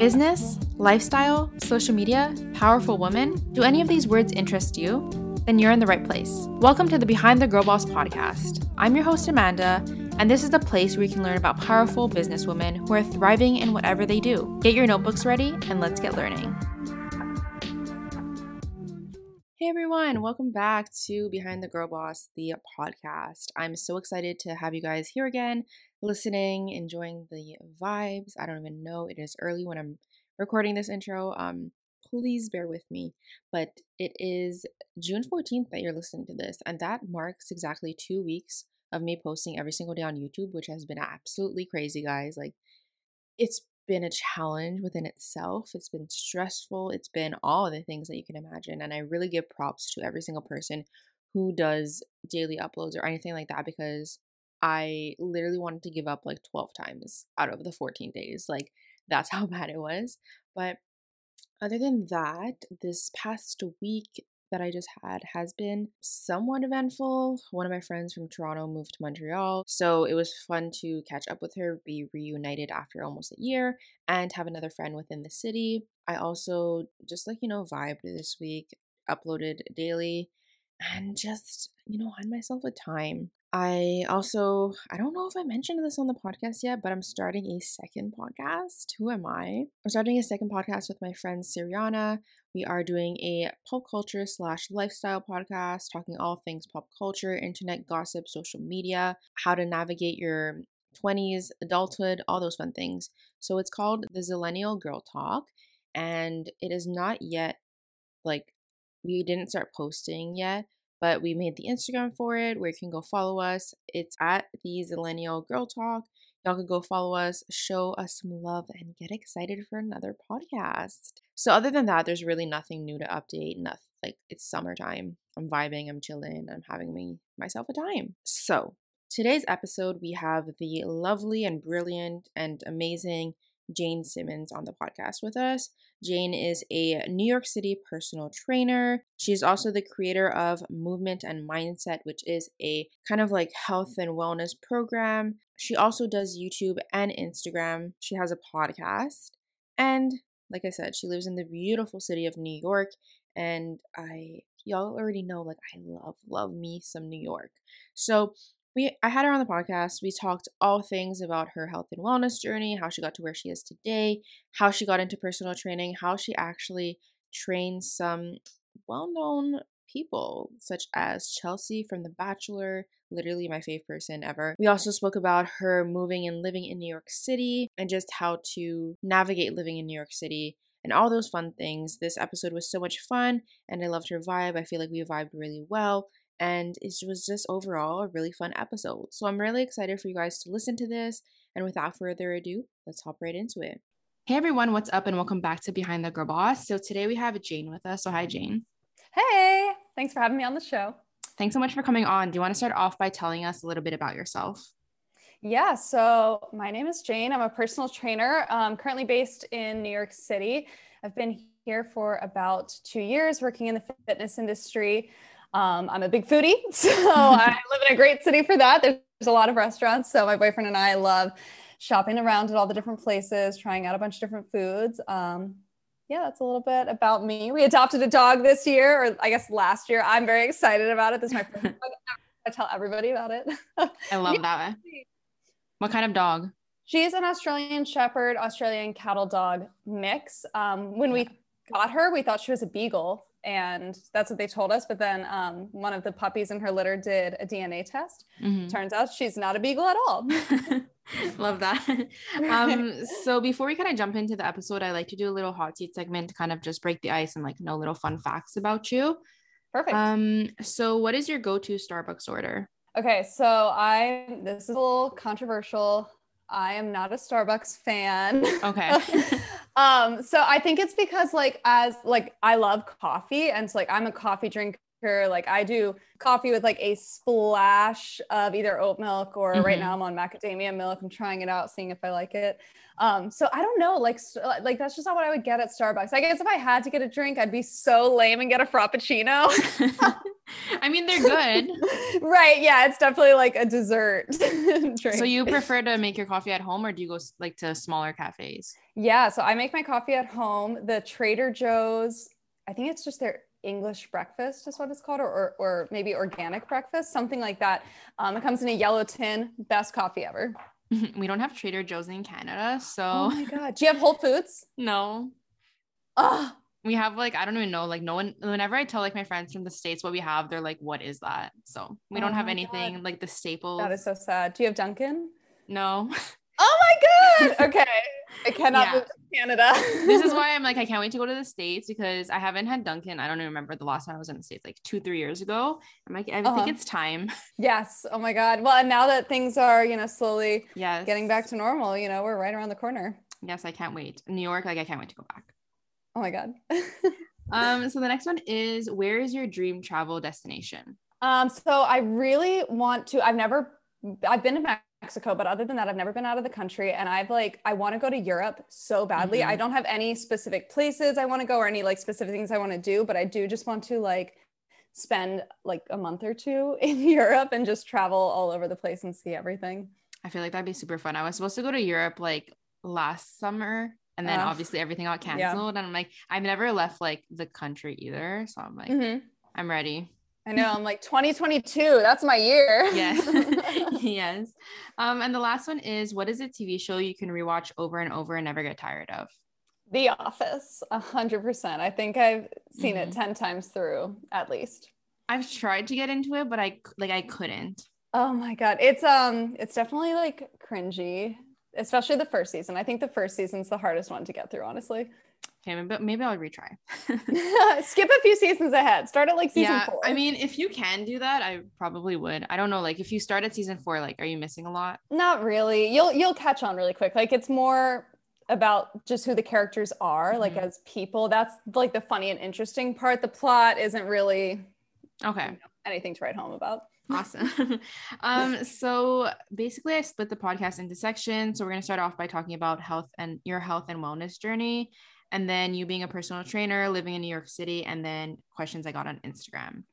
Business, lifestyle, social media, powerful woman? Do any of these words interest you? Then you're in the right place. Welcome to the Behind the Girl Boss podcast. I'm your host, Amanda, and this is the place where you can learn about powerful businesswomen who are thriving in whatever they do. Get your notebooks ready and let's get learning. Hey everyone, welcome back to Behind the Girl Boss, the podcast. I'm so excited to have you guys here again, listening, enjoying the vibes. I don't even know, it is early when I'm recording this intro. Um, please bear with me. But it is June 14th that you're listening to this, and that marks exactly two weeks of me posting every single day on YouTube, which has been absolutely crazy, guys. Like, it's been a challenge within itself. It's been stressful. It's been all the things that you can imagine. And I really give props to every single person who does daily uploads or anything like that because I literally wanted to give up like 12 times out of the 14 days. Like, that's how bad it was. But other than that, this past week that I just had has been somewhat eventful. One of my friends from Toronto moved to Montreal, so it was fun to catch up with her, be reunited after almost a year, and have another friend within the city. I also just like, you know, vibed this week, uploaded daily, and just, you know, had myself a time. I also, I don't know if I mentioned this on the podcast yet, but I'm starting a second podcast. Who am I? I'm starting a second podcast with my friend Siriana. We are doing a pop culture slash lifestyle podcast, talking all things pop culture, internet gossip, social media, how to navigate your 20s, adulthood, all those fun things. So it's called the Zillennial Girl Talk, and it is not yet like we didn't start posting yet but we made the Instagram for it where you can go follow us. It's at the Zillennial Girl Talk. Y'all can go follow us, show us some love, and get excited for another podcast. So, other than that, there's really nothing new to update. Nothing like it's summertime. I'm vibing, I'm chilling, I'm having me myself a time. So, today's episode, we have the lovely and brilliant and amazing Jane Simmons on the podcast with us. Jane is a New York City personal trainer. She's also the creator of Movement and Mindset, which is a kind of like health and wellness program. She also does YouTube and Instagram. She has a podcast. And like I said, she lives in the beautiful city of New York. And I, y'all already know, like, I love, love me some New York. So we I had her on the podcast. We talked all things about her health and wellness journey, how she got to where she is today, how she got into personal training, how she actually trains some well-known people such as Chelsea from The Bachelor, literally my favorite person ever. We also spoke about her moving and living in New York City and just how to navigate living in New York City and all those fun things. This episode was so much fun and I loved her vibe. I feel like we vibed really well and it was just overall a really fun episode. So I'm really excited for you guys to listen to this. And without further ado, let's hop right into it. Hey everyone, what's up? And welcome back to Behind the Girl Boss. So today we have Jane with us. So hi, Jane. Hey, thanks for having me on the show. Thanks so much for coming on. Do you want to start off by telling us a little bit about yourself? Yeah, so my name is Jane. I'm a personal trainer, I'm currently based in New York City. I've been here for about two years working in the fitness industry. Um, I'm a big foodie, so I live in a great city for that. There's, a lot of restaurants. So my boyfriend and I love shopping around at all the different places, trying out a bunch of different foods. Um, yeah, that's a little bit about me. We adopted a dog this year, or I guess last year. I'm very excited about it. This is my first dog. I tell everybody about it. I love yeah. that. What kind of dog? She's an Australian Shepherd, Australian cattle dog mix. Um, when we got her, we thought she was a beagle and that's what they told us. But then um, one of the puppies in her litter did a DNA test. Mm-hmm. Turns out she's not a beagle at all. Love that. Um, so before we kind of jump into the episode, I like to do a little hot seat segment to kind of just break the ice and like know little fun facts about you. Perfect. Um, so what is your go-to Starbucks order? Okay, so I this is a little controversial. I am not a Starbucks fan. Okay. um, so I think it's because like as like I love coffee and so like I'm a coffee drinker. Like I do coffee with like a splash of either oat milk or mm-hmm. right now I'm on macadamia milk. I'm trying it out, seeing if I like it. Um, so I don't know, like like that's just not what I would get at Starbucks. I guess if I had to get a drink, I'd be so lame and get a frappuccino. I mean, they're good. right. Yeah. It's definitely like a dessert. So you prefer to make your coffee at home or do you go like to smaller cafes? Yeah. So I make my coffee at home. The Trader Joe's, I think it's just their English breakfast is what it's called, or, or, or maybe organic breakfast, something like that. Um, it comes in a yellow tin. Best coffee ever. We don't have Trader Joe's in Canada. So, oh my God. Do you have Whole Foods? No. Oh, we have like I don't even know like no one whenever I tell like my friends from the states what we have they're like what is that? So we oh don't have anything God. like the staples that is so sad. Do you have Dunkin? No. Oh my God! Okay. I cannot yeah. move to Canada. This is why I'm like I can't wait to go to the states because I haven't had Dunkin. I don't even remember the last time I was in the states like two three years ago. I'm like I uh-huh. think it's time. Yes. Oh my God. Well and now that things are you know slowly yes. getting back to normal you know we're right around the corner. Yes I can't wait. New York like I can't wait to go back Oh my god. um, so the next one is where is your dream travel destination? Um, so I really want to. I've never. I've been to Mexico, but other than that, I've never been out of the country. And I've like, I want to go to Europe so badly. Mm-hmm. I don't have any specific places I want to go or any like specific things I want to do, but I do just want to like spend like a month or two in Europe and just travel all over the place and see everything. I feel like that'd be super fun. I was supposed to go to Europe like last summer and then uh, obviously everything got canceled yeah. and i'm like i've never left like the country either so i'm like mm-hmm. i'm ready. I know i'm like 2022 that's my year. Yes yes. Um and the last one is what is a tv show you can rewatch over and over and never get tired of? The office a hundred percent. I think i've seen mm-hmm. it 10 times through at least. I've tried to get into it but i like i couldn't. Oh my god it's um it's definitely like cringy especially the first season. I think the first season's the hardest one to get through, honestly. Okay, but maybe I'll retry. Skip a few seasons ahead. Start at like season yeah, four. I mean, if you can do that, I probably would. I don't know. Like, if you start at season four, like, are you missing a lot? Not really. You'll you'll catch on really quick. Like, it's more about just who the characters are, mm-hmm. like as people. That's like the funny and interesting part. The plot isn't really okay. You know, anything to write home about. Awesome. um, so basically, I split the podcast into sections. So we're going to start off by talking about health and your health and wellness journey, and then you being a personal trainer, living in New York City, and then questions I got on Instagram.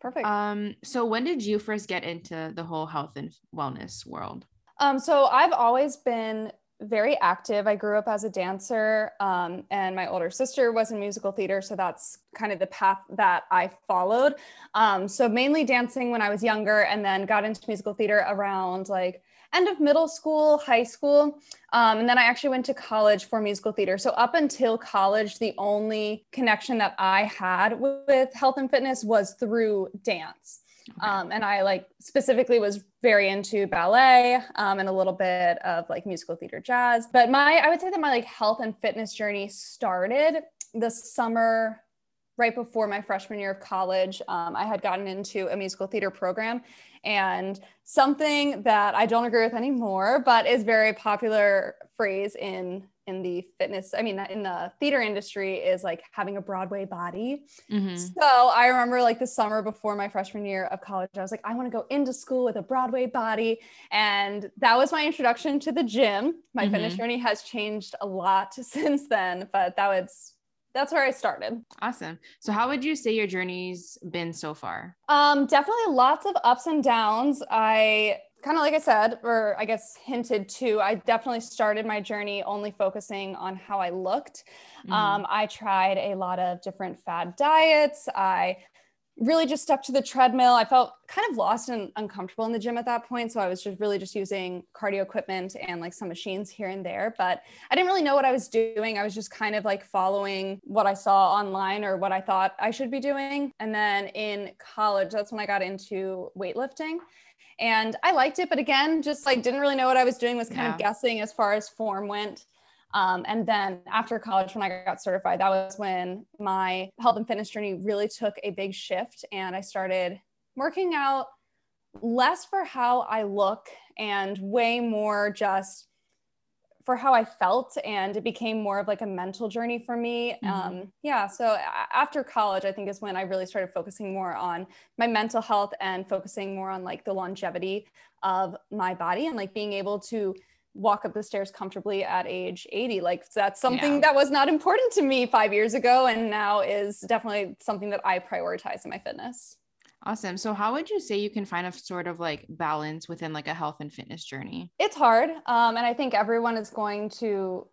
Perfect. Um, so when did you first get into the whole health and wellness world? Um, so I've always been very active. I grew up as a dancer, um, and my older sister was in musical theater. So that's kind of the path that I followed. Um, so mainly dancing when I was younger, and then got into musical theater around like end of middle school, high school. Um, and then I actually went to college for musical theater. So up until college, the only connection that I had with health and fitness was through dance. Um, and I like specifically was very into ballet um, and a little bit of like musical theater jazz. But my, I would say that my like health and fitness journey started the summer right before my freshman year of college. Um, I had gotten into a musical theater program and something that I don't agree with anymore, but is very popular phrase in in the fitness i mean in the theater industry is like having a broadway body mm-hmm. so i remember like the summer before my freshman year of college i was like i want to go into school with a broadway body and that was my introduction to the gym my mm-hmm. fitness journey has changed a lot since then but that was that's where I started. Awesome. So how would you say your journey's been so far? Um, definitely lots of ups and downs. I kind of like I said, or I guess hinted to, I definitely started my journey only focusing on how I looked. Mm-hmm. Um, I tried a lot of different fad diets. I really just stuck to the treadmill. I felt kind of lost and uncomfortable in the gym at that point. So I was just really just using cardio equipment and like some machines here and there. But I didn't really know what I was doing. I was just kind of like following what I saw online or what I thought I should be doing. And then in college, that's when I got into weightlifting and I liked it, but again, just like didn't really know what I was doing, was kind yeah. of guessing as far as form went. Um, and then after college, when I got certified, that was when my health and fitness journey really took a big shift. And I started working out less for how I look and way more just for how I felt, and it became more of like a mental journey for me. Mm-hmm. Um, yeah. So after college, I think is when I really started focusing more on my mental health and focusing more on like the longevity of my body and like being able to walk up the stairs comfortably at age 80 like that's something yeah. that was not important to me five years ago and now is definitely something that i prioritize in my fitness Awesome. So, how would you say you can find a sort of like balance within like a health and fitness journey? It's hard. Um, and I think everyone is going to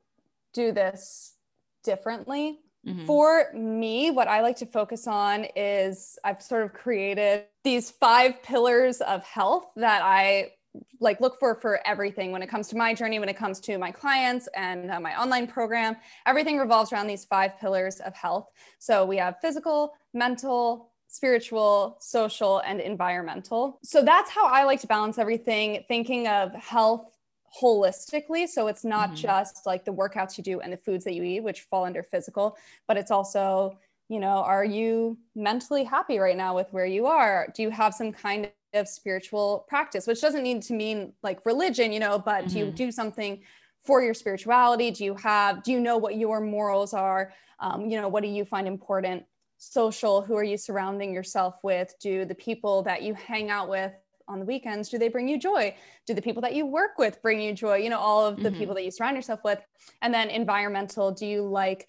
do this differently. Mm-hmm. For me, what I like to focus on is I've sort of created these five pillars of health that I like look for for everything when it comes to my journey when it comes to my clients and uh, my online program everything revolves around these five pillars of health so we have physical mental spiritual, social, and environmental. So that's how I like to balance everything, thinking of health holistically. So it's not mm-hmm. just like the workouts you do and the foods that you eat, which fall under physical, but it's also, you know, are you mentally happy right now with where you are? Do you have some kind of spiritual practice, which doesn't need to mean like religion, you know, but mm-hmm. do you mm-hmm. do something for your spirituality? Do you have, do you know what your morals are? Um, you know, what do you find important? Social who are you surrounding yourself with? Do the people that you hang out with on the weekends do they bring you joy? Do the people that you work with bring you joy? You know all of the mm-hmm. people that you surround yourself with. And then environmental do you like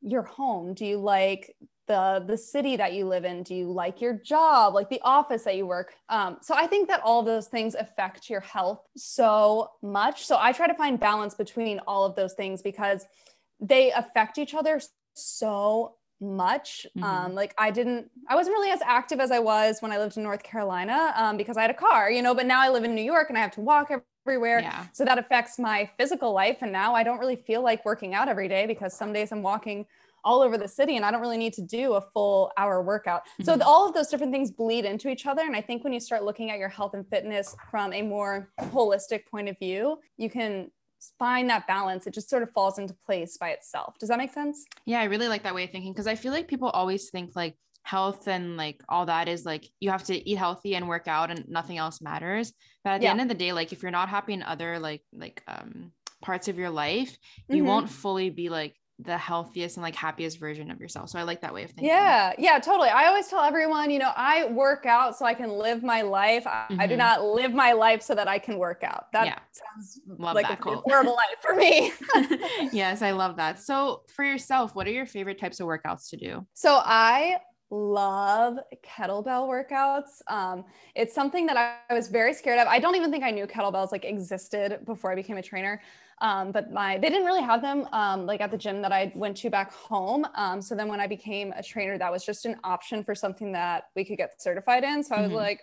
your home? Do you like the the city that you live in? Do you like your job like the office that you work? Um, so i think that all of those things affect your health so much. So i try to find balance between all of those things because they affect each other so much. Mm-hmm. Um, like I didn't, I wasn't really as active as I was when I lived in North Carolina um, because I had a car, you know, but now I live in New York and I have to walk everywhere. Yeah. So that affects my physical life. And now I don't really feel like working out every day because some days I'm walking all over the city and I don't really need to do a full hour workout. Mm-hmm. So all of those different things bleed into each other. And I think when you start looking at your health and fitness from a more holistic point of view, you can find that balance, it just sort of falls into place by itself. Does that make sense? Yeah, I really like that way of thinking because I feel like people always think like health and like all that is like you have to eat healthy and work out and nothing else matters. But at the yeah. end of the day, like if you're not happy in other like like um parts of your life, you mm-hmm. won't fully be like the healthiest and like happiest version of yourself. So I like that way of thinking. Yeah, yeah, totally. I always tell everyone, you know, I work out so I can live my life. Mm-hmm. I, do mm-hmm. not live my life so that I can work out. That yeah. sounds love like that a horrible life for me. yes, I love that. So for yourself, what are your favorite types of workouts to do? So I love kettlebell workouts. Um, it's something that I, I was very scared of. I don't even think I knew kettlebells like existed before I became a trainer. Um, but my they didn't really have them um, like at the gym that I went to back home. Um, so then when I became a trainer, that was just an option for something that we could get certified in. So I was mm-hmm. like,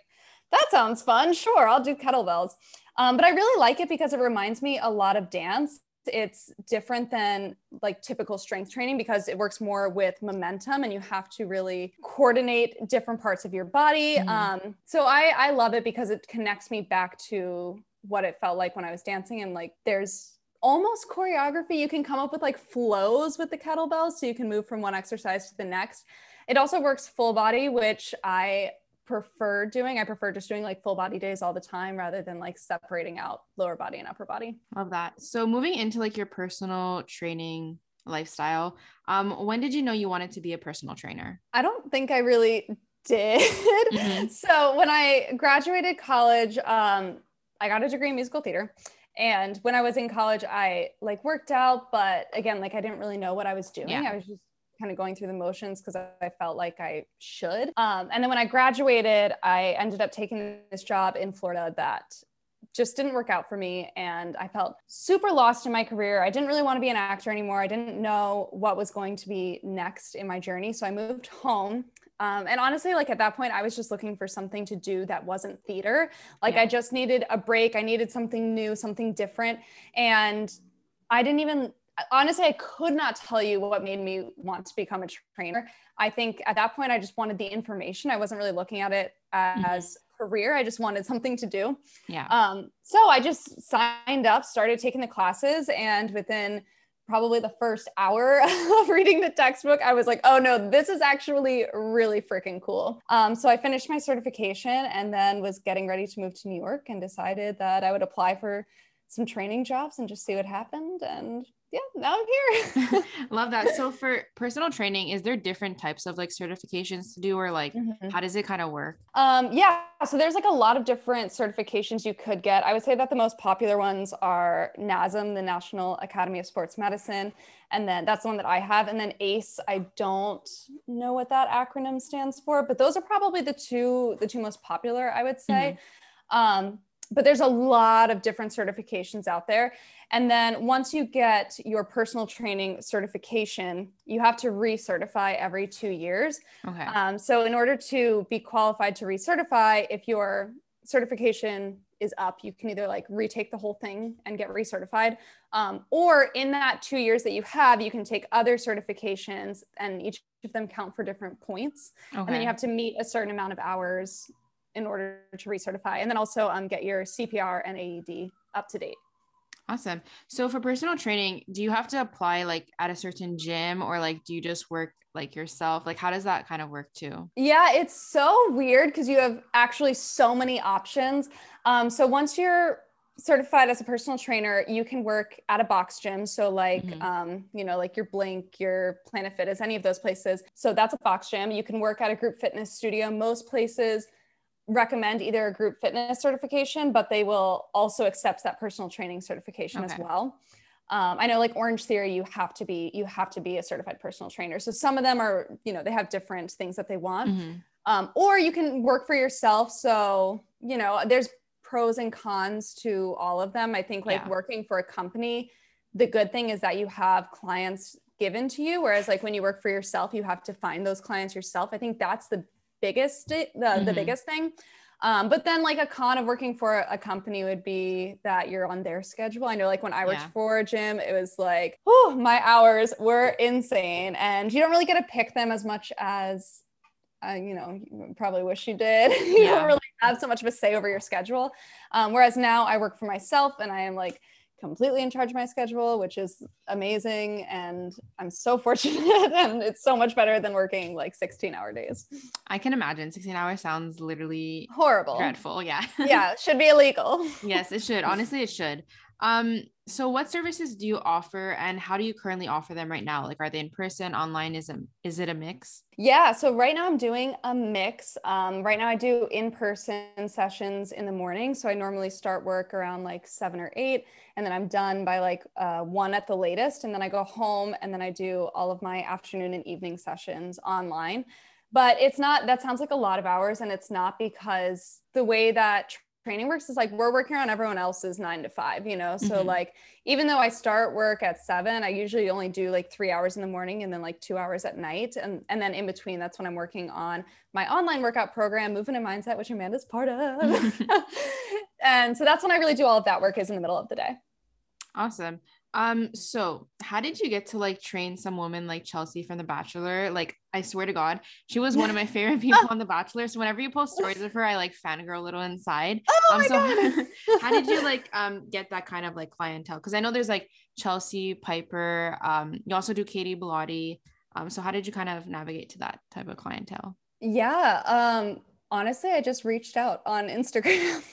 that sounds fun. Sure, I'll do kettlebells. Um, but I really like it because it reminds me a lot of dance. It's different than like typical strength training because it works more with momentum and you have to really coordinate different parts of your body. Mm-hmm. Um, so I, I love it because it connects me back to what it felt like when I was dancing and like there's almost choreography. You can come up with like flows with the kettlebells so you can move from one exercise to the next. It also works full body, which I prefer doing. I prefer just doing like full body days all the time rather than like separating out lower body and upper body. Love that. So moving into like your personal training lifestyle, um, when did you know you wanted to be a personal trainer? I don't think I really did. Mm-hmm. so when I graduated college, um, I got a degree in musical theater and when I was in college, I like worked out, but again, like I didn't really know what I was doing. Yeah. I was just kind of going through the motions because I felt like I should. Um, and then when I graduated, I ended up taking this job in Florida that just didn't work out for me. And I felt super lost in my career. I didn't really want to be an actor anymore. I didn't know what was going to be next in my journey. So I moved home um, and honestly, like at that point, I was just looking for something to do that wasn't theater. Like yeah. I just needed a break. I needed something new, something different. And I didn't even, honestly, I could not tell you what made me want to become a trainer. I think at that point, I just wanted the information. I wasn't really looking at it as mm-hmm. career. I just wanted something to do. Yeah. Um, so I just signed up, started taking the classes, and within probably the first hour of reading the textbook, I was like, oh no, this is actually really freaking cool. Um, so I finished my certification and then was getting ready to move to New York and decided that I would apply for some training jobs and just see what happened. And yeah, now I'm here. Love that. So for personal training, is there different types of like certifications to do or like mm-hmm. how does it kind of work? Um yeah, so there's like a lot of different certifications you could get. I would say that the most popular ones are NASM, the National Academy of Sports Medicine, and then that's the one that I have and then ACE, I don't know what that acronym stands for, but those are probably the two the two most popular, I would say. Mm-hmm. Um but there's a lot of different certifications out there. And then once you get your personal training certification, you have to recertify every two years. Okay. Um, so, in order to be qualified to recertify, if your certification is up, you can either like retake the whole thing and get recertified, um, or in that two years that you have, you can take other certifications and each of them count for different points. Okay. And then you have to meet a certain amount of hours in order to recertify and then also um, get your cpr and aed up to date awesome so for personal training do you have to apply like at a certain gym or like do you just work like yourself like how does that kind of work too yeah it's so weird because you have actually so many options um, so once you're certified as a personal trainer, you can work at a box gym. So like, mm-hmm. um, you know, like your Blink, your Planet Fitness, any of those places. So that's a box gym. You can work at a group fitness studio. Most places recommend either a group fitness certification, but they will also accept that personal training certification okay. as well. Um, I know like Orange Theory, you have to be you have to be a certified personal trainer. So some of them are you know they have different things that they want, mm-hmm. um, or you can work for yourself. So you know there's pros and cons to all of them. I think like yeah. working for a company, the good thing is that you have clients given to you, whereas like when you work for yourself, you have to find those clients yourself. I think that's the biggest the, mm-hmm. the biggest thing um, but then like a con of working for a company would be that you're on their schedule. I know like when I worked yeah. for a gym, it was like, oh, my hours were insane. And you don't really get to pick them as much as uh, you know, you probably wish you did. you yeah. don't really have so much of a say over your schedule. Um, whereas now I work for myself and I am like completely in charge of my schedule, which is amazing. And I'm so fortunate. and it's so much better than working like 16 hour days. I can imagine 16 hours sounds literally horrible. Dreadful. Yeah. yeah. Should be illegal. yes, it should. Honestly, it should. Um, so what services do you offer and how do you currently offer them right now? Like are they in person, online? Is it is it a mix? Yeah, so right now I'm doing a mix. Um, right now I do in-person sessions in the morning. So I normally start work around like seven or eight, and then I'm done by like uh, one at the latest. And then I go home and then I do all of my afternoon and evening sessions online. But it's not, that sounds like a lot of hours. And it's not because the way that training works is like we're working on everyone else's nine to five, you know? So, mm-hmm. like, even though I start work at seven, I usually only do like three hours in the morning and then like two hours at night. And, and then in between, that's when I'm working on my online workout program, Movement and Mindset, which Amanda's part of. and so that's when I really do all of that work is in the middle of the day. Awesome. Um, so how did you get to like train some woman like Chelsea from The Bachelor? Like, I swear to God, she was one of my favorite people on The Bachelor. So whenever you post stories of her, I like fangirl a little inside. Oh um, my so God. how did you like um get that kind of like clientele? Because I know there's like Chelsea Piper. Um, you also do Katie Bellotti. Um, so how did you kind of navigate to that type of clientele? Yeah. Um, honestly, I just reached out on Instagram.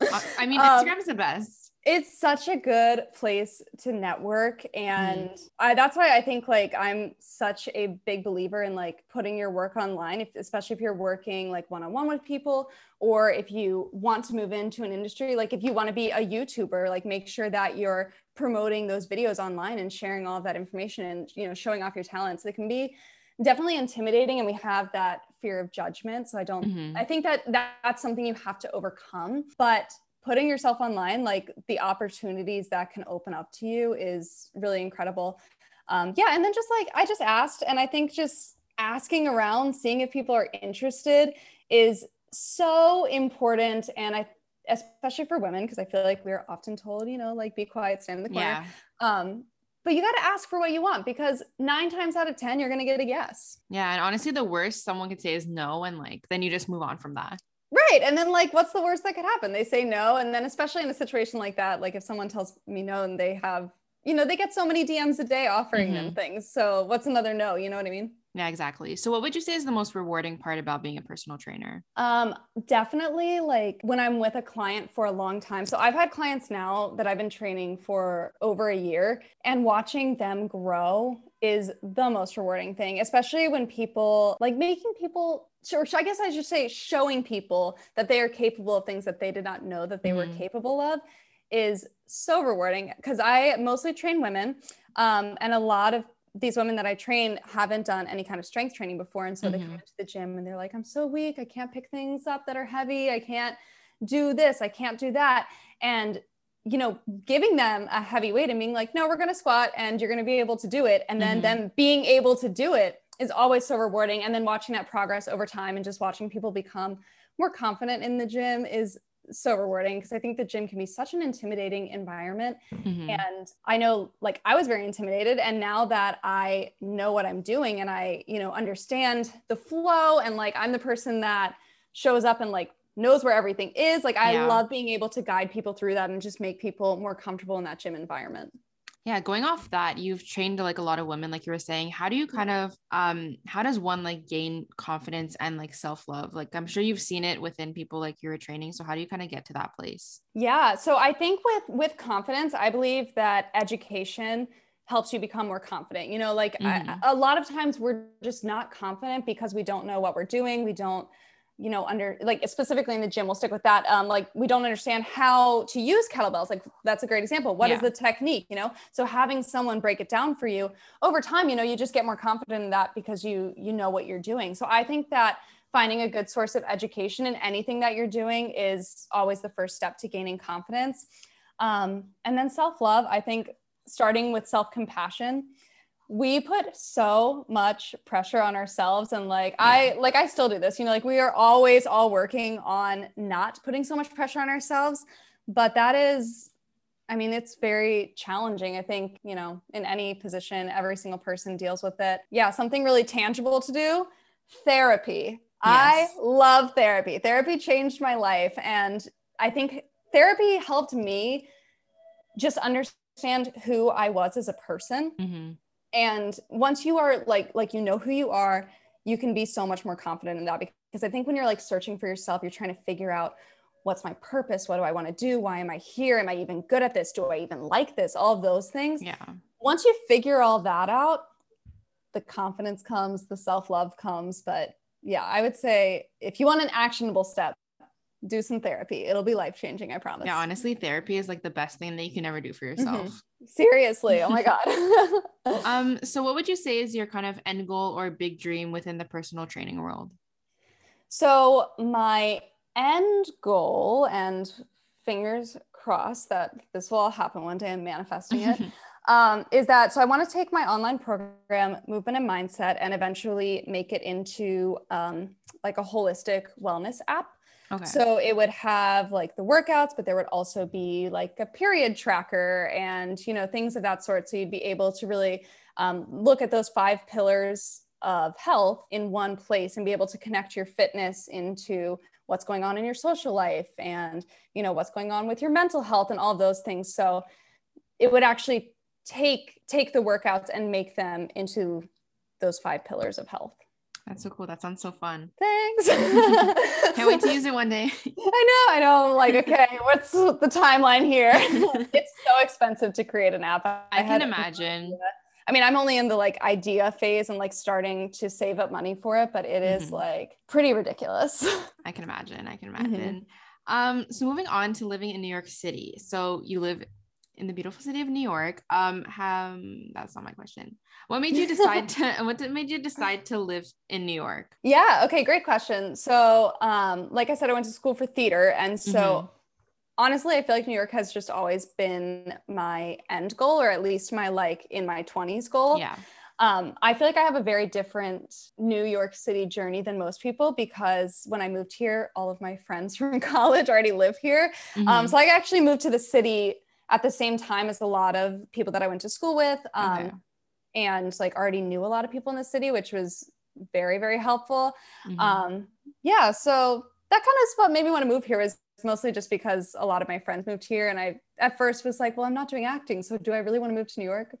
Uh, I mean, Instagram um, is the best it's such a good place to network and mm. I, that's why i think like i'm such a big believer in like putting your work online if, especially if you're working like one-on-one with people or if you want to move into an industry like if you want to be a youtuber like make sure that you're promoting those videos online and sharing all of that information and you know showing off your talents it can be definitely intimidating and we have that fear of judgment so i don't mm-hmm. i think that that's something you have to overcome but putting yourself online, like the opportunities that can open up to you is really incredible. Um, yeah. And then just like I just asked, and I think just asking around, seeing if people are interested is so important. And I, especially for women, because I feel like we're often told, you know, like be quiet, stand in the corner. Yeah. Um, but you got to ask for what you want because nine times out of 10, you're going to get a yes. Yeah. And honestly, the worst someone could say is no. And like, then you just move on from that. Right. And then like what's the worst that could happen? They say no. And then especially in a situation like that, like if someone tells me no and they have, you know, they get so many DMs a day offering mm-hmm. them things. So what's another no? You know what I mean? Yeah, exactly. So what would you say is the most rewarding part about being a personal trainer? Um, definitely like when I'm with a client for a long time. So I've had clients now that I've been training for over a year and watching them grow is the most rewarding thing, especially when people like making people or I guess I should say showing people that they are capable of things that they did not know that they mm-hmm. were capable of is so rewarding because I mostly train women. Um, and a lot of these women that I train haven't done any kind of strength training before. And so mm-hmm. they come into the gym and they're like, I'm so weak. I can't pick things up that are heavy. I can't do this. I can't do that. And, you know, giving them a heavy weight and being like, no, we're going to squat and you're going to be able to do it. And then mm-hmm. them being able to do it is always so rewarding. And then watching that progress over time and just watching people become more confident in the gym is so rewarding because I think the gym can be such an intimidating environment. Mm-hmm. And I know like I was very intimidated and now that I know what I'm doing and I, you know, understand the flow and like I'm the person that shows up and like knows where everything is, like I yeah. love being able to guide people through that and just make people more comfortable in that gym environment yeah going off that you've trained like a lot of women like you were saying. How do you kind of um how does one like gain confidence and like self-love? Like i'm sure you've seen it within people like you were training so how do you kind of get to that place? Yeah so i think with with confidence i believe that education helps you become more confident. You know like mm-hmm. I, a lot of times we're just not confident because we don't know what we're doing. We don't you know under like specifically in the gym we'll stick with that. Um like we don't understand how to use kettlebells. Like that's a great example. What yeah. is the technique you know? So having someone break it down for you over time you know you just get more confident in that because you you know what you're doing. So i think that finding a good source of education in anything that you're doing is always the first step to gaining confidence. Um, and then self-love i think starting with self-compassion we put so much pressure on ourselves and like yeah. i like i still do this you know like we are always all working on not putting so much pressure on ourselves but that is i mean it's very challenging i think you know in any position every single person deals with it. Yeah something really tangible to do therapy. Yes. i love therapy. Therapy changed my life and i think therapy helped me just understand who i was as a person. Mm-hmm and once you are like like you know who you are you can be so much more confident in that because i think when you're like searching for yourself you're trying to figure out what's my purpose? What do i want to do? Why am i here? Am i even good at this? Do i even like this? All of those things. Yeah. Once you figure all that out the confidence comes the self-love comes. But yeah i would say if you want an actionable step do some therapy. It'll be life changing, I promise. Yeah, honestly, therapy is like the best thing that you can ever do for mm-hmm. yourself. Mm-hmm. Seriously. Oh my God. um, so what would you say is your kind of end goal or big dream within the personal training world? So my end goal and fingers crossed that this will all happen one day. I'm manifesting it. um, is that so? I want to take my online program, movement and mindset, and eventually make it into um, like a holistic wellness app. Okay. So it would have like the workouts, but there would also be like a period tracker and, you know, things of that sort. So you'd be able to really um, look at those five pillars of health in one place and be able to connect your fitness into what's going on in your social life and, you know, what's going on with your mental health and all those things. So it would actually take take the workouts and make them into those five pillars of health. That's so cool. That sounds so fun. Thanks. Can't wait to use it one day. I know. I know. like, okay, what's the timeline here? it's so expensive to create an app. I, I can imagine. I mean, I'm only in the like idea phase and like starting to save up money for it, but it is mm-hmm. like pretty ridiculous. I can imagine. I can imagine. Mm-hmm. Um, so moving on to living in New York City. So you live in the beautiful city of New York. Um, have, that's not my question. What made you decide to? what made you decide to live in New York? Yeah. Okay. Great question. So, um, like I said, I went to school for theater, and so. Mm-hmm. Honestly, I feel like New York has just always been my end goal, or at least my like in my 20s goal. Yeah. Um, I feel like I have a very different New York City journey than most people because when I moved here, all of my friends from college already live here. Um, mm-hmm. Um, so I actually moved to the city at the same time as a lot of people that I went to school with. Um, okay. And like already knew a lot of people in the city, which was very, very helpful. Mm-hmm. Um, yeah. So that kind of what made me want to move here was mostly just because a lot of my friends moved here. And I at first was like, well, I'm not doing acting. So do I really want to move to New York?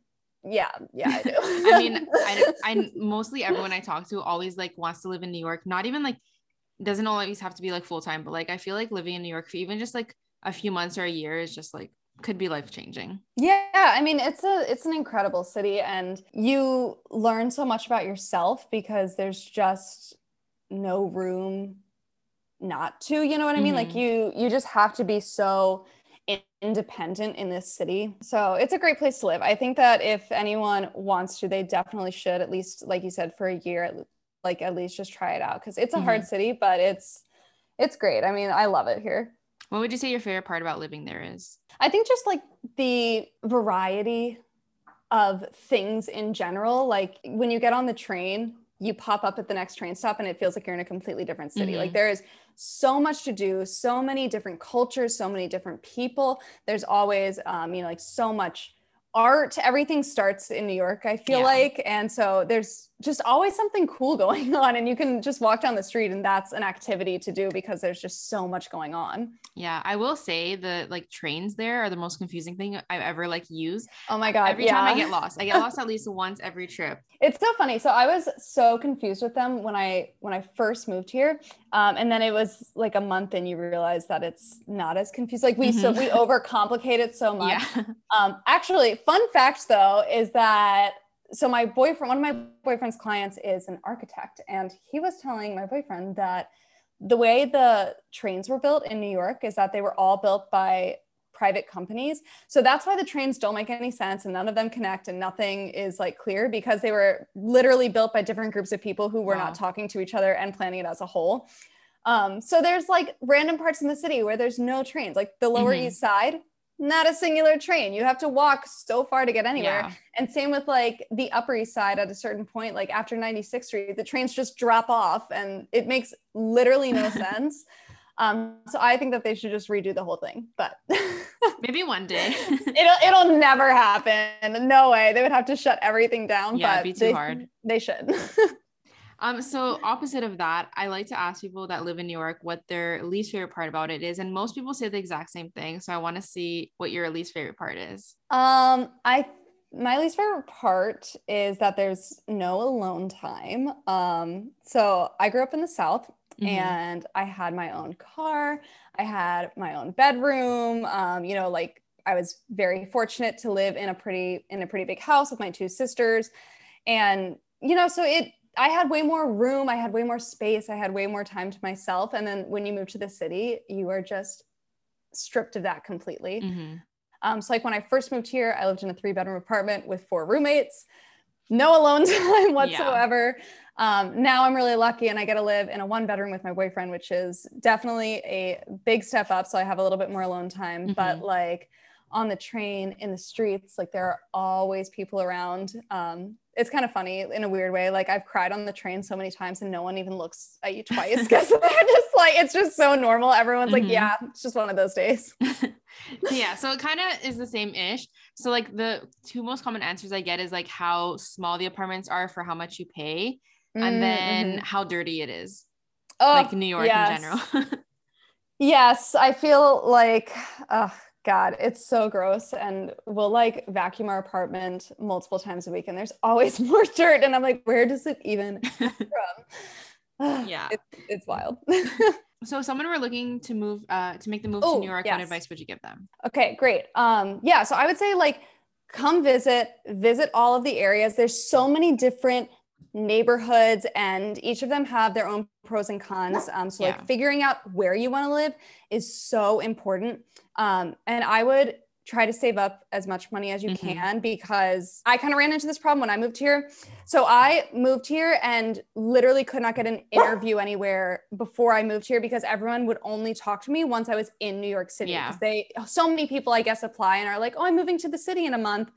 Yeah, yeah, I do. I mean, I, I mostly everyone I talk to always like wants to live in New York. Not even like doesn't always have to be like full time, but like I feel like living in New York for even just like a few months or a year is just like could be life changing. Yeah, I mean it's a it's an incredible city and you learn so much about yourself because there's just no room not to, you know what I mean? Mm-hmm. Like you you just have to be so independent in this city. So it's a great place to live. I think that if anyone wants to, they definitely should at least like you said for a year like at least just try it out cuz it's a mm-hmm. hard city, but it's it's great. I mean, I love it here. What would you say your favorite part about living there is? I think just like the variety of things in general. Like when you get on the train, you pop up at the next train stop and it feels like you're in a completely different city. Mm-hmm. Like there is so much to do, so many different cultures, so many different people. There's always, um, you know, like so much art. Everything starts in New York, I feel yeah. like. And so there's just always something cool going on and you can just walk down the street and that's an activity to do because there's just so much going on yeah i will say the like trains there are the most confusing thing i've ever like used oh my god every yeah. time i get lost i get lost at least once every trip it's so funny so i was so confused with them when i when i first moved here um, and then it was like a month and you realize that it's not as confused like we mm-hmm. so we overcomplicate it so much yeah. um, actually fun fact though is that so my boyfriend, one of my boyfriend's clients is an architect, and he was telling my boyfriend that the way the trains were built in New York is that they were all built by private companies. So that's why the trains don't make any sense and none of them connect and nothing is like clear because they were literally built by different groups of people who were wow. not talking to each other and planning it as a whole. Um, so there's like random parts in the city where there's no trains, like the Lower mm-hmm. East Side not a singular train. You have to walk so far to get anywhere. Yeah. And same with like the Upper East Side at a certain point, like after 96th Street, the trains just drop off and it makes literally no sense. Um, so I think that they should just redo the whole thing, but maybe one day it'll it'll never happen. No way. They would have to shut everything down. Yeah, but be too they, hard. They should. Um, so opposite of that, I like to ask people that live in New York what their least favorite part about it is, and most people say the exact same thing. So I want to see what your least favorite part is. Um, I my least favorite part is that there's no alone time. Um, so I grew up in the South, mm-hmm. and I had my own car. I had my own bedroom. Um, you know, like I was very fortunate to live in a pretty in a pretty big house with my two sisters, and you know, so it I had way more room, I had way more space, I had way more time to myself. And then when you move to the city, you are just stripped of that completely. Mm-hmm. Um, so, like when I first moved here, I lived in a three bedroom apartment with four roommates, no alone time whatsoever. Yeah. Um, now I'm really lucky and I get to live in a one bedroom with my boyfriend, which is definitely a big step up. So, I have a little bit more alone time. Mm-hmm. But, like, on the train in the streets like there are always people around um, it's kind of funny in a weird way like i've cried on the train so many times and no one even looks at you twice because they're just like it's just so normal everyone's mm-hmm. like yeah it's just one of those days yeah so it kind of is the same ish so like the two most common answers i get is like how small the apartments are for how much you pay and mm, then mm-hmm. how dirty it is oh, like new york yes. in general yes i feel like uh, God, it's so gross. And we'll like vacuum our apartment multiple times a week, and there's always more dirt. And I'm like, where does it even come from? yeah, it's, it's wild. so, if someone were looking to move, uh, to make the move Ooh, to New York, yes. what advice would you give them? Okay, great. Um, yeah, so I would say like come visit, visit all of the areas. There's so many different neighborhoods and each of them have their own pros and cons um, so yeah. like figuring out where you want to live is so important um, and i would try to save up as much money as you mm-hmm. can because i kind of ran into this problem when i moved here so i moved here and literally could not get an interview anywhere before i moved here because everyone would only talk to me once i was in new york city yeah. they so many people i guess apply and are like oh i'm moving to the city in a month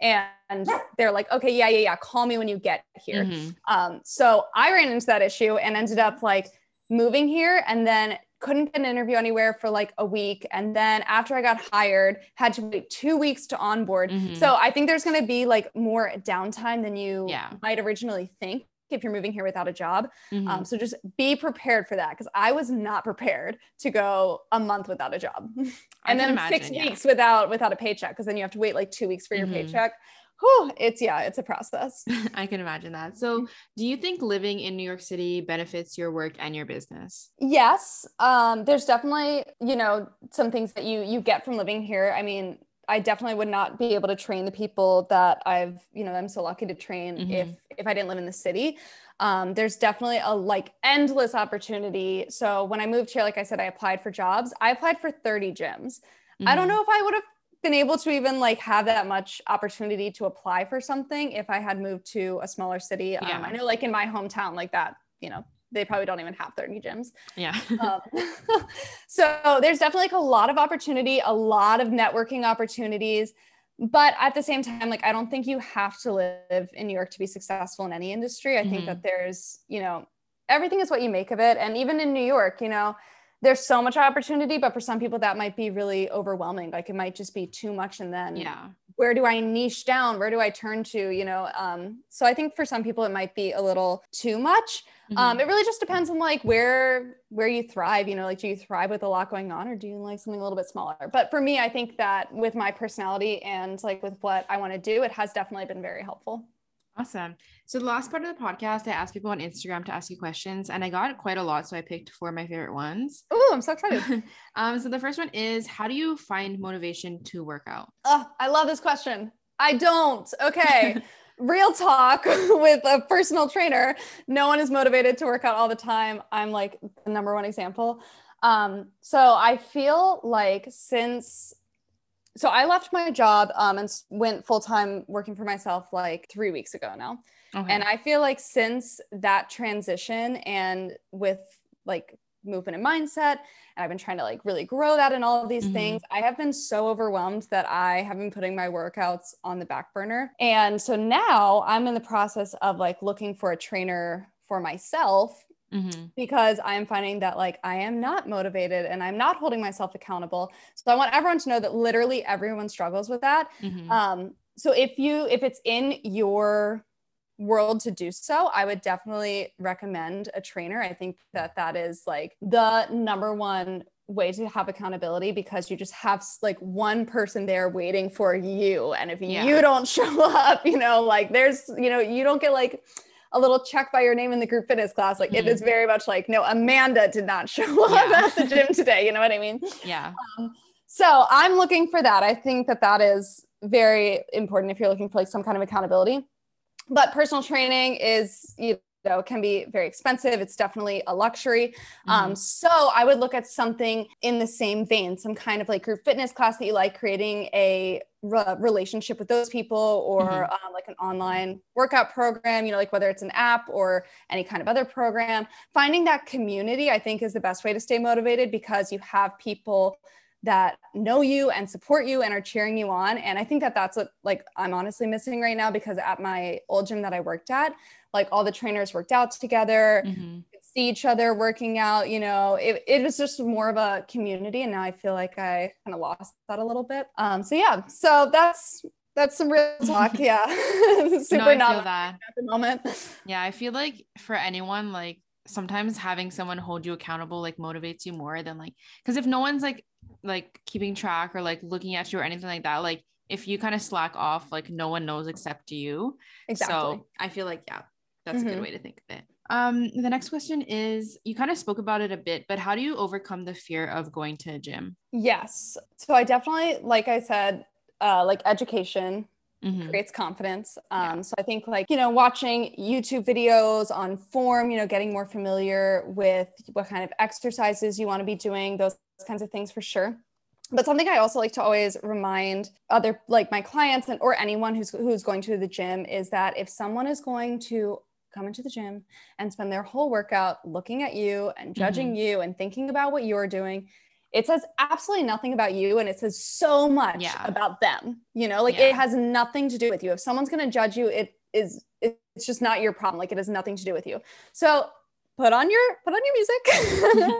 and they're like okay yeah yeah yeah call me when you get here mm-hmm. um, so i ran into that issue and ended up like moving here and then couldn't get an interview anywhere for like a week and then after i got hired had to wait two weeks to onboard mm-hmm. so i think there's going to be like more downtime than you yeah. might originally think if you're moving here without a job. Mm-hmm. Um, so just be prepared for that because I was not prepared to go a month without a job, and then imagine, six yeah. weeks without without a paycheck because then you have to wait like two weeks for your mm-hmm. paycheck. whew, it's yeah, it's a process. I can imagine that. So, do you think living in New York City benefits your work and your business? Yes. Um, there's definitely, you know, some things that you you get from living here. I mean, I definitely would not be able to train the people that I've, you know, I'm so lucky to train mm-hmm. if if I didn't live in the city. Um, there's definitely a like endless opportunity. So when I moved here, like I said, I applied for jobs. I applied for 30 gyms. Mm-hmm. I don't mm-hmm. know if I would have been able to even like have that much opportunity to apply for something if I had moved to a smaller city. Um, yeah. Um, I know like in my hometown, like that, you know, they probably don't even have 30 gyms. Yeah. um, so there's definitely like a lot of opportunity, a lot of networking opportunities. But at the same time, like I don't think you have to live in New York to be successful in any industry. I mm-hmm. think that there's, you know, everything is what you make of it. And even in New York, you know, there's so much opportunity, but for some people that might be really overwhelming. Like it might just be too much. And then yeah, where do I niche down? Where do I turn to? You know, um, so I think for some people it might be a little too much. Um, mm-hmm. Um, it really just depends on like where where you thrive. You know, like do you thrive with a lot going on, or do you like something a little bit smaller? But for me, I think that with my personality and like with what I want to do, it has definitely been very helpful. Awesome. So the last part of the podcast, I asked people on Instagram to ask you questions, and I got quite a lot. So I picked four of my favorite ones. Oh, I'm so excited. um, so the first one is, how do you find motivation to work out? Oh, I love this question. I don't. Okay. Real talk with a personal trainer. No one is motivated to work out all the time. I'm like the number one example. Um, so I feel like since so I left my job um, and went full time working for myself like three weeks ago now. Okay. And I feel like since that transition and with like movement and mindset, and I've been trying to like really grow that and all of these mm-hmm. things, I have been so overwhelmed that I have been putting my workouts on the back burner. And so now I'm in the process of like looking for a trainer for myself Mm-hmm. because I'm finding that like I am not motivated and I'm not holding myself accountable. So I want everyone to know that literally everyone struggles with that. Mm-hmm. Um, so if you if it's in your world to do so, I would definitely recommend a trainer. I think that that is like the number one way to have accountability because you just have like one person there waiting for you and if yeah. you don't show up you know like there's you know you don't get like a little check by your name in the group fitness class. Like mm-hmm. it is very much like, no, Amanda did not show up yeah. at the gym today. You know what I mean? Yeah. Um, so I'm looking for that. I think that that is very important if you're looking for like some kind of accountability. But personal training is, you know, can be very expensive. It's definitely a luxury. Um, mm-hmm. Um, so I would look at something in the same vein, some kind of like group fitness class that you like, creating a re- relationship with those people or mm-hmm. um, like an online workout program, you know, like whether it's an app or any kind of other program. Finding that community, I think, is the best way to stay motivated because you have people that know you and support you and are cheering you on. And i think that that's what like i'm honestly missing right now because at my old gym that i worked at like all the trainers worked out together mm-hmm. see each other working out you know it, it was just more of a community. And now i feel like i kind of lost that a little bit. Um so yeah so that's that's some real talk. Yeah. Super no, not at the moment. Yeah i feel like for anyone like sometimes having someone hold you accountable like motivates you more than like because if no one's like like keeping track or like looking at you or anything like that like if you kind of slack off like no one knows except you exactly so i feel like yeah that's mm-hmm. a good mm-hmm. way to think of it um the next question is you kind of spoke about it a bit but how do you overcome the fear of going to a gym yes so i definitely like i said uh like education mm-hmm. creates confidence. Um, yeah. So I think like, you know, watching YouTube videos on form, you know, getting more familiar with what kind of exercises you want to be doing, those kinds of things for sure. But something I also like to always remind other like my clients and or anyone who's who's going to the gym is that if someone is going to come into the gym and spend their whole workout looking at you and judging mm-hmm. you and thinking about what you're doing, it says absolutely nothing about you and it says so much yeah. about them you know like yeah. it has nothing to do with you if someone's going to judge you it is it's just not your problem like it has nothing to do with you so put on your put on your music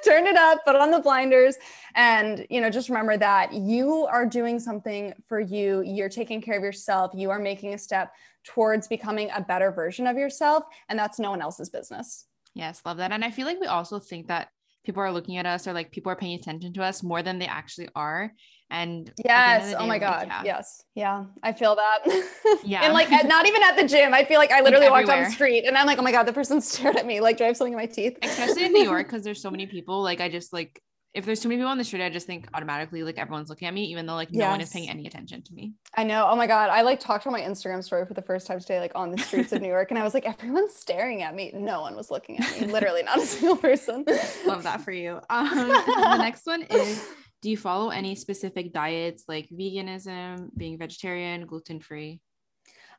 turn it up put on the blinders and you know just remember that you are doing something for you. You're taking care of yourself. You are making a step towards becoming a better version of yourself and that's no one else's business. Yes love that. And i feel like we also think that people are looking at us or like people are paying attention to us more than they actually are. And yes, oh my god, yeah. yes, yeah, I feel that. Yeah, and like not even at the gym, I feel like I literally walked down the street and I'm like, oh my god, the person stared at me like, do I have something in my teeth? Especially in New York because there's so many people. Like, I just like if there's too many people on the street, I just think automatically like everyone's looking at me, even though like no yes. one is paying any attention to me. I know. Oh my God. I like talked on my Instagram story for the first time today, like on the streets of New York. And I was like, everyone's staring at me. No one was looking at me. Literally not a single person. Love that for you. Um, the next one is do you follow any specific diets like veganism, being vegetarian, gluten free?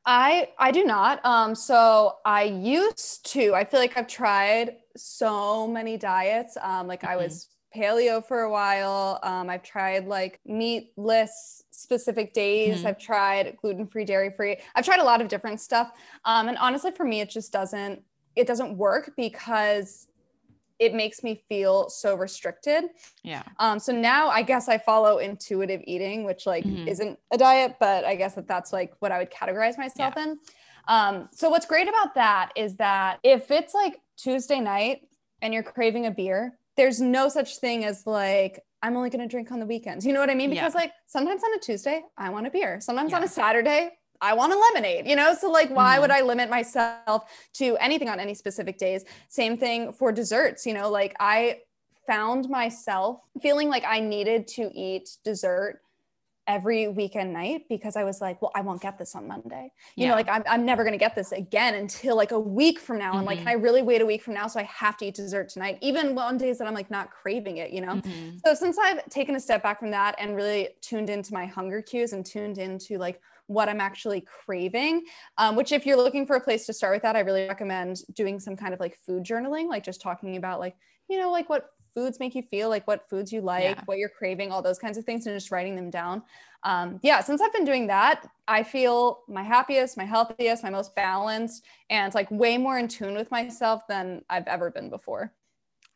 I I do not. Um, so I used to. I feel like I've tried so many diets. Um, like mm-hmm. I was paleo for a while. Um, I've tried like meatless specific days. Mm-hmm. I've tried gluten free, dairy free. I've tried a lot of different stuff. Um, and honestly, for me, it just doesn't it doesn't work because it makes me feel so restricted. Yeah. Um, so now I guess I follow intuitive eating, which like mm-hmm. isn't a diet, but I guess that that's like what I would categorize myself yeah. in. Um, so what's great about that is that if it's like Tuesday night and you're craving a beer, there's no such thing as like I'm only going to drink on the weekends. You know what I mean? Because yeah. like sometimes on a Tuesday, I want a beer. Sometimes yeah. on a Saturday, I want a lemonade, you know? So like why mm-hmm. would I limit myself to anything on any specific days? Same thing for desserts, you know, like I found myself feeling like I needed to eat dessert every weekend night because I was like, well, I won't get this on Monday. You yeah. know, like I'm, I'm never going to get this again until like a week from now. Mm-hmm. I'm like, can I really wait a week from now? So I have to eat dessert tonight, even on days that I'm like not craving it, you know? Mm-hmm. So since I've taken a step back from that and really tuned into my hunger cues and tuned into like what I'm actually craving, um, which if you're looking for a place to start with that, I really recommend doing some kind of like food journaling, like just talking about like, you know, like what foods make you feel, like what foods you like, yeah. what you're craving, all those kinds of things, and just writing them down. Um, yeah, since I've been doing that, I feel my happiest, my healthiest, my most balanced, and like way more in tune with myself than I've ever been before.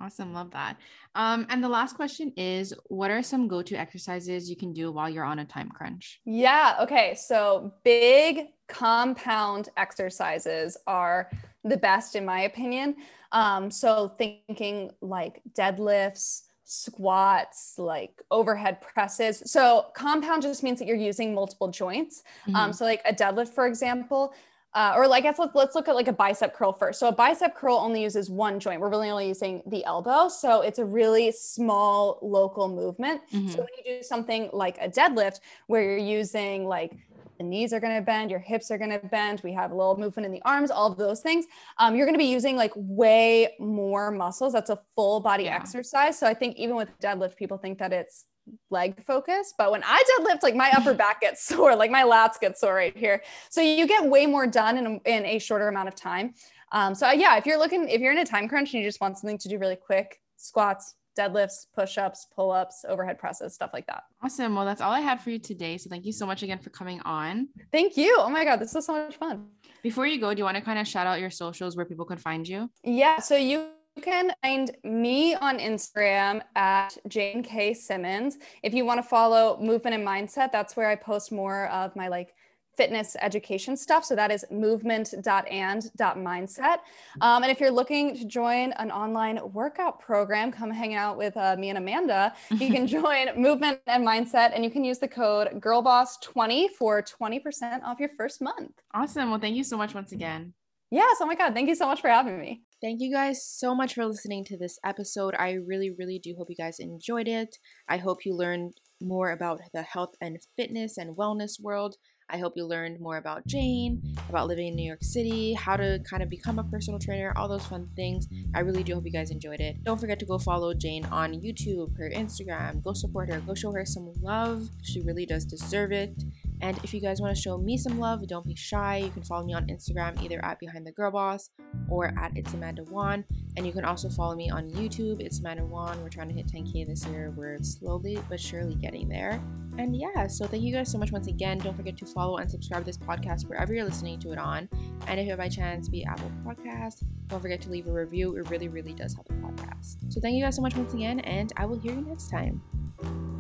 Awesome. Love that. Um, and the last question is what are some go to exercises you can do while you're on a time crunch? Yeah. Okay. So, big compound exercises are the best, in my opinion. Um, so, thinking like deadlifts, squats, like overhead presses. So, compound just means that you're using multiple joints. Um, mm-hmm. Um, so, like a deadlift, for example, uh, or like I guess let's, let's look at like a bicep curl first. So a bicep curl only uses one joint. We're really only using the elbow. So it's a really small local movement. Mm-hmm. So when you do something like a deadlift where you're using like the knees are going to bend, your hips are going to bend. We have a little movement in the arms, all of those things. Um, you're going to be using like way more muscles. That's a full body yeah. exercise. So I think even with deadlift, people think that it's leg focus. But when I deadlift, like my upper back gets sore, like my lats get sore right here. So you get way more done in a, in a shorter amount of time. Um, so yeah, if you're looking, if you're in a time crunch and you just want something to do really quick, squats, deadlifts, push-ups, pull-ups, overhead presses, stuff like that. Awesome. Well, that's all I had for you today. So thank you so much again for coming on. Thank you. Oh my God, this was so much fun. Before you go, do you want to kind of shout out your socials where people can find you? Yeah. So you you can find me on Instagram at Jane K Simmons. If you want to follow movement and mindset, that's where I post more of my like fitness education stuff. So that is movement.and.mindset. Um, and if you're looking to join an online workout program, come hang out with uh, me and Amanda. You can join Movement and Mindset and you can use the code GIRLBOSS20 for 20% off your first month. Awesome. Well, thank you so much once again. Yes. Oh my God. Thank you so much for having me. Thank you guys so much for listening to this episode. I really, really do hope you guys enjoyed it. I hope you learned more about the health and fitness and wellness world. I hope you learned more about Jane, about living in New York City, how to kind of become a personal trainer, all those fun things. I really do hope you guys enjoyed it. Don't forget to go follow Jane on YouTube, her Instagram. Go support her, go show her some love. She really does deserve it. And if you guys want to show me some love, don't be shy. You can follow me on Instagram either at Behind the Girl Boss or at It's Amanda Wan. And you can also follow me on YouTube. It's Amanda Wan. We're trying to hit 10K this year. We're slowly but surely getting there. And yeah, so thank you guys so much once again. Don't forget to follow and subscribe to this podcast wherever you're listening to it on. And if you by chance be Apple Podcast, don't forget to leave a review. It really, really does help the podcast. So thank you guys so much once again, and I will hear you next time.